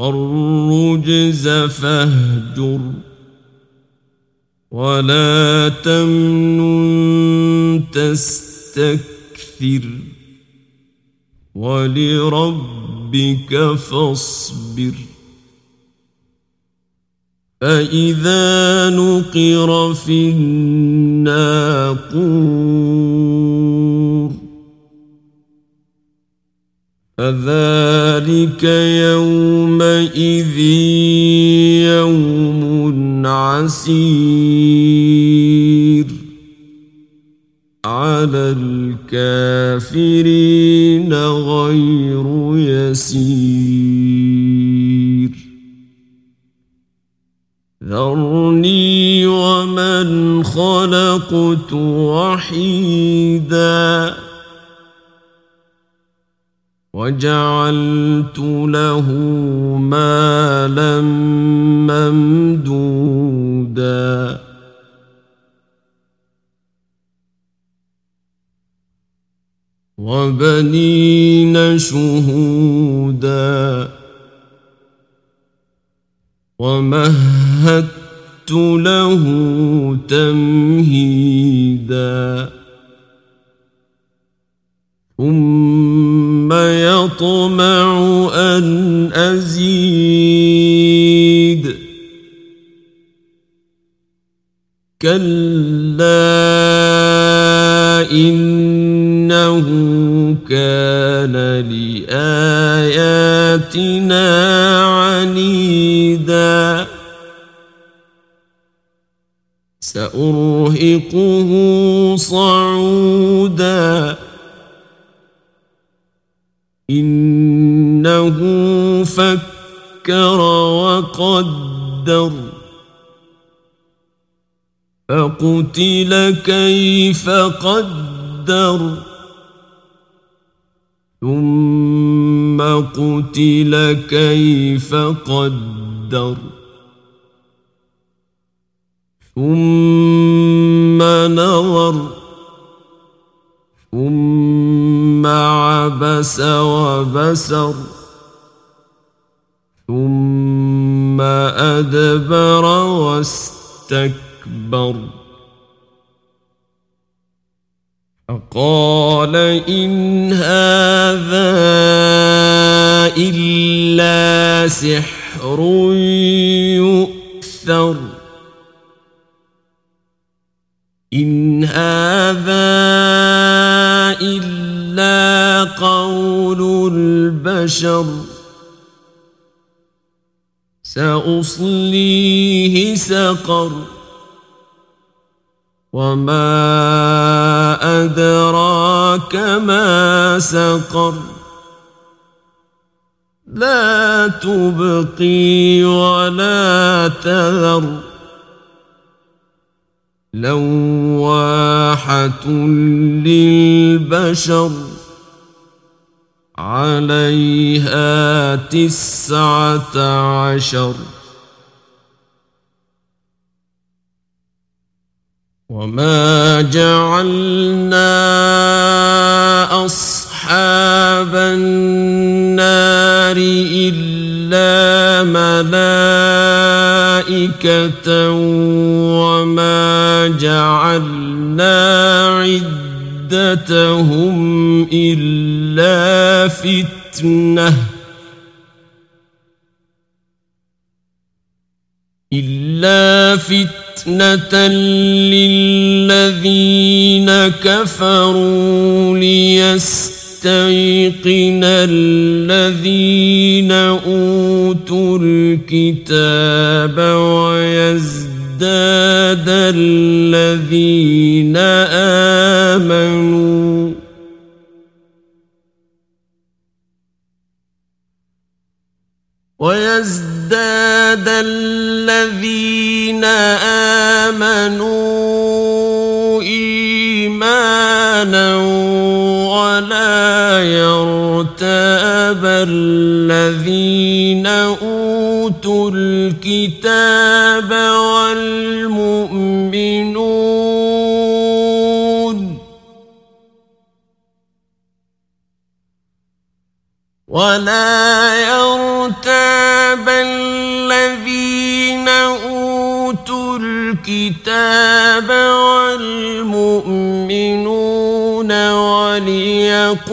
والرجز فاهجر ولا تمنن تستكثر ولربك فاصبر فإذا نقر في الناقور فذلك يومئذ يوم عسير على الكافرين غير يسير. ذرني ومن خلقت وحيداً وجعلت له مالا ممدودا. وبنين شهودا. ومهدت له تمهيدا. يطمع أن أزيد. كلا إنه كان لآياتنا عنيدا. سأرهقه صعودا. فكر وقدر فقتل كيف قدر ثم قتل كيف قدر ثم نظر ثم عبس وبسر ثم أدبر واستكبر. فقال إن هذا إلا سحر يؤثر. إن هذا إلا قول البشر. سأصليه سقر. وما أدراك ما سقر. لا تبقي ولا تذر. لواحة للبشر. عليها تسعة عشر. وما جعلنا أصحاب النار إلا ملائكة وما جعلنا عدتهم إلا فتنة. إلا فتنة للذين كفروا ليستيقن الذين أوتوا الكتاب ويزداد الذين آمنوا. ويزداد يزداد الذين آمنوا إيمانا ولا يرتاب الذين أوتوا الكتاب ولا يرتاب الذين أوتوا الكتاب والمؤمنون وليقول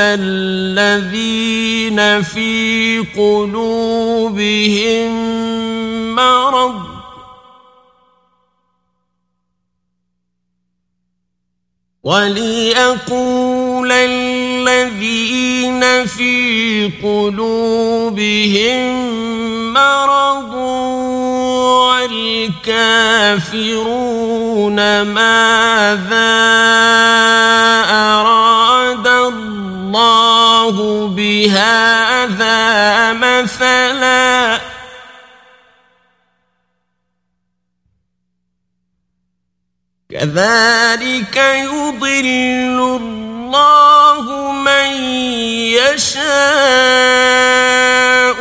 الذين في قلوبهم مرض وليقول الذين في قلوبهم مرض والكافرون ماذا أراد الله بهذا مثلا؟ كذلك يضل الله من يشاء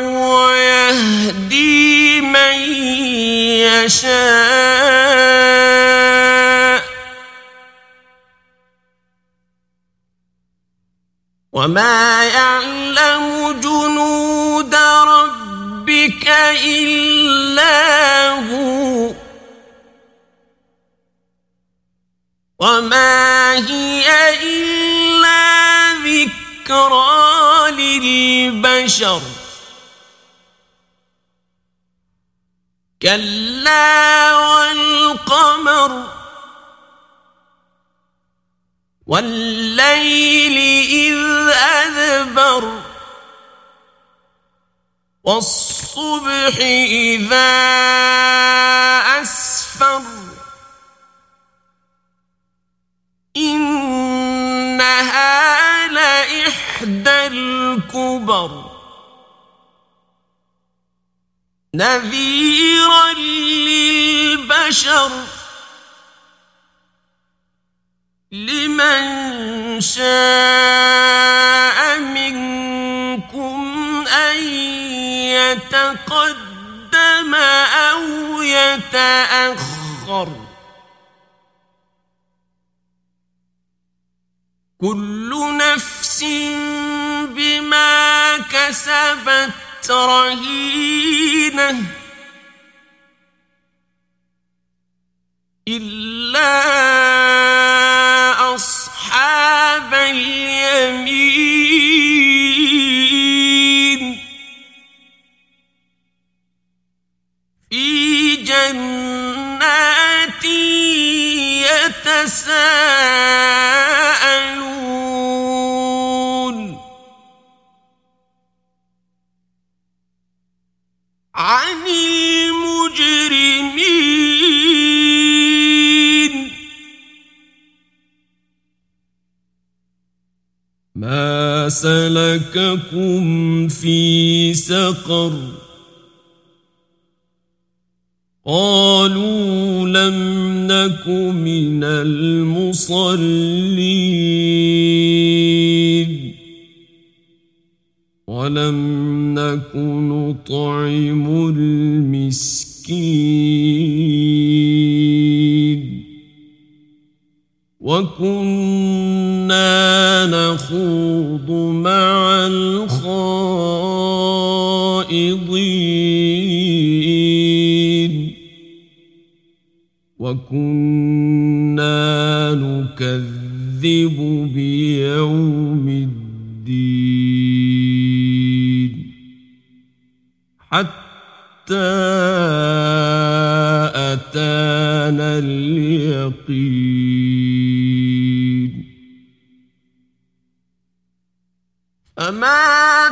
ويهدي من يشاء. وما يعلم جنود ربك إلا هو. وما هي إلا ذكرى للبشر كلا والقمر والليل إذ أدبر والصبح إذا الكبر نذيرا للبشر. لمن شاء منكم أن يتقدم أو يتأخر. كل نفس كسبت رهينة سلككم في سقر قالوا لم نك من المصلين ولم نك نطعم المسكين وكنا نخوض مع الخائضين وكنا نكذب بيوم الدين حتى أتانا اليقين فما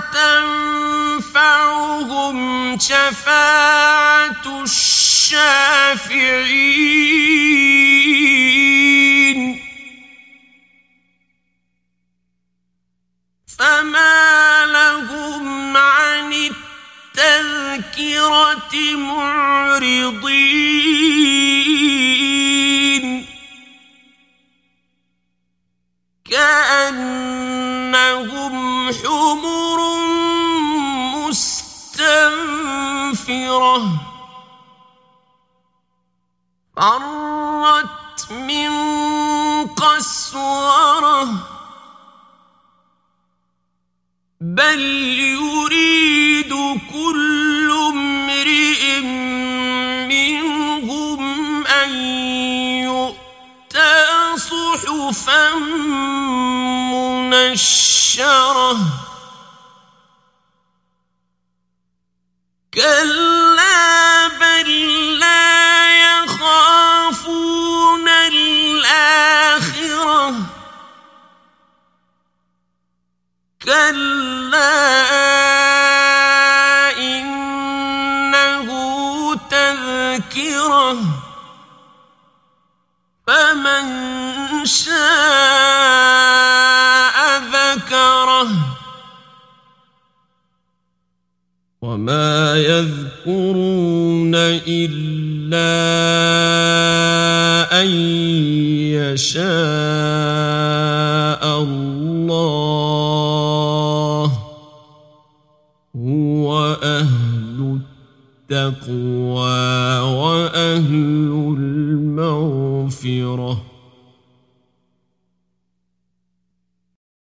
تنفعهم شفاعة الشافعين مستنفرة فرت من قسورة. بل يريد كل امرئ منهم أن يؤتى صحفا منشرة. كلا بل لا يخافون الآخرة. كلا إنه تذكرة. فمن وما يذكرون إلا أن يشاء الله. هو أهل التقوى.